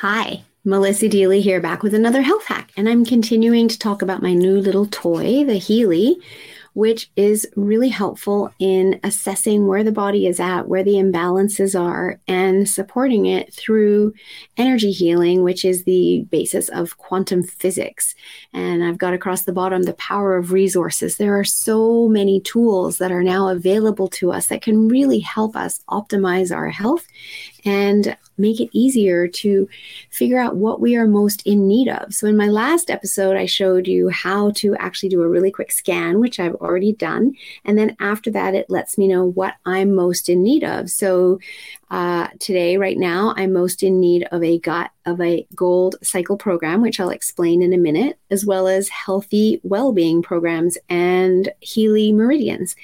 Hi, Melissa Deely here, back with another health hack. And I'm continuing to talk about my new little toy, the Healy, which is really helpful in assessing where the body is at, where the imbalances are, and supporting it through energy healing, which is the basis of quantum physics. And I've got across the bottom the power of resources. There are so many tools that are now available to us that can really help us optimize our health and make it easier to figure out what we are most in need of. So, in my last episode, I showed you how to actually do a really quick scan, which I've already done. And then after that, it lets me know what I'm most in need of. So, uh, today, right now, I'm most in need of a gut of a gold cycle program, which I'll explain in a minute, as well as healthy well-being programs and Healy meridians.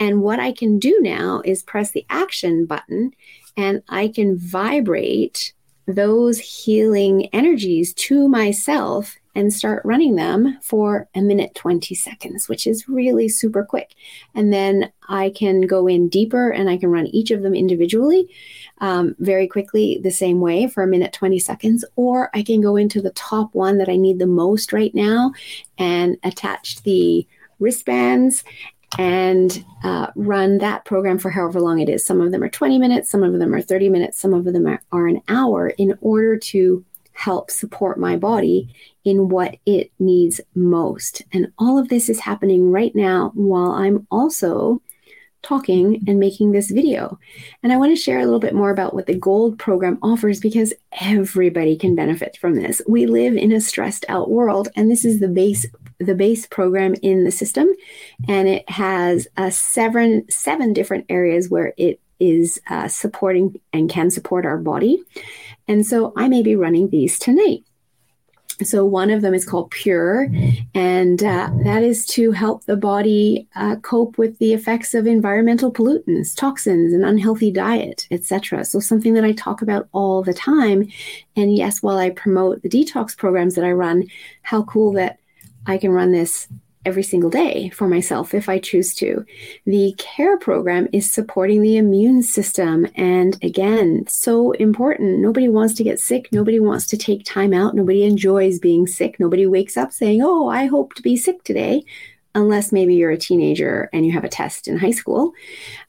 And what I can do now is press the action button and I can vibrate those healing energies to myself and start running them for a minute 20 seconds, which is really super quick. And then I can go in deeper and I can run each of them individually um, very quickly the same way for a minute 20 seconds. Or I can go into the top one that I need the most right now and attach the wristbands and uh, run that program for however long it is. Some of them are 20 minutes, some of them are 30 minutes, some of them are, are an hour in order to help support my body in what it needs most. And all of this is happening right now while I'm also talking and making this video. And I want to share a little bit more about what the Gold program offers because everybody can benefit from this. We live in a stressed out world and this is the base the base program in the system and it has a seven seven different areas where it is uh, supporting and can support our body. And so I may be running these tonight. So one of them is called Pure, and uh, that is to help the body uh, cope with the effects of environmental pollutants, toxins, and unhealthy diet, etc. So something that I talk about all the time. And yes, while I promote the detox programs that I run, how cool that I can run this every single day for myself if I choose to. The CARE program is supporting the immune system. And again, so important. Nobody wants to get sick. Nobody wants to take time out. Nobody enjoys being sick. Nobody wakes up saying, Oh, I hope to be sick today. Unless maybe you're a teenager and you have a test in high school.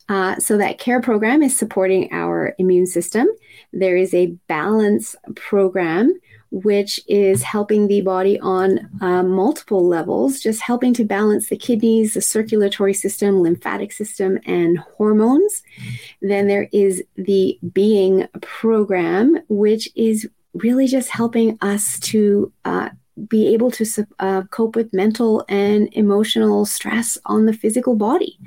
Uh, so, that CARE program is supporting our immune system. There is a balance program which is helping the body on uh, multiple levels, just helping to balance the kidneys, the circulatory system, lymphatic system, and hormones. Then there is the Being program, which is really just helping us to uh, be able to uh, cope with mental and emotional stress on the physical body.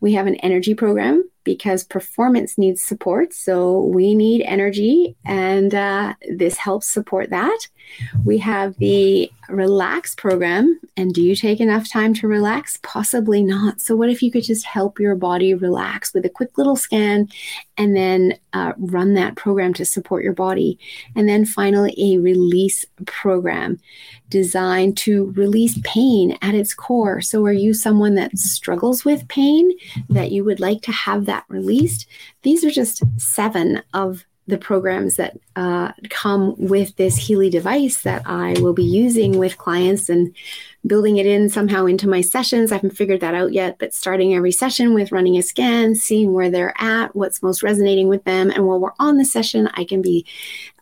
We have an energy program because performance needs support. So we need energy, and uh, this helps support that. We have the relax program. And do you take enough time to relax? Possibly not. So, what if you could just help your body relax with a quick little scan and then uh, run that program to support your body? And then finally, a release program designed to release pain at its core. So, are you someone that struggles with pain that you would like to have that released? These are just seven of the programs that uh, come with this Healy device that I will be using with clients and building it in somehow into my sessions. I haven't figured that out yet, but starting every session with running a scan, seeing where they're at, what's most resonating with them. And while we're on the session, I can be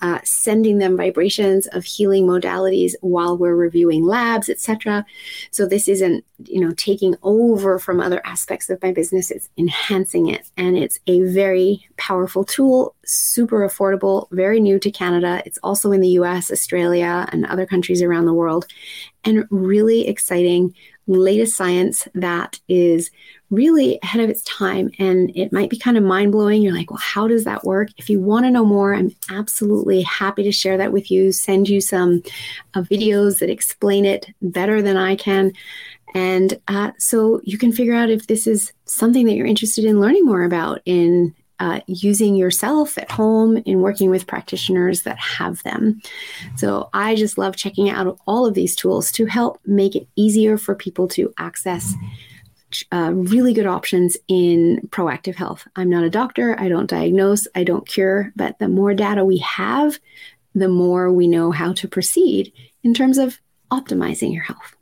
uh, sending them vibrations of healing modalities while we're reviewing labs, etc. So this isn't, you know, taking over from other aspects of my business. It's enhancing it. And it's a very powerful tool, super affordable, very new to Canada. It's also in the US, Australia, and other countries around the world and really exciting latest science that is really ahead of its time. And it might be kind of mind blowing. You're like, well, how does that work? If you want to know more, I'm absolutely happy to share that with you, send you some uh, videos that explain it better than I can. And uh, so you can figure out if this is something that you're interested in learning more about in uh, using yourself at home in working with practitioners that have them. So I just love checking out all of these tools to help make it easier for people to access. Uh, really good options in proactive health. I'm not a doctor. I don't diagnose. I don't cure. But the more data we have, the more we know how to proceed in terms of optimizing your health.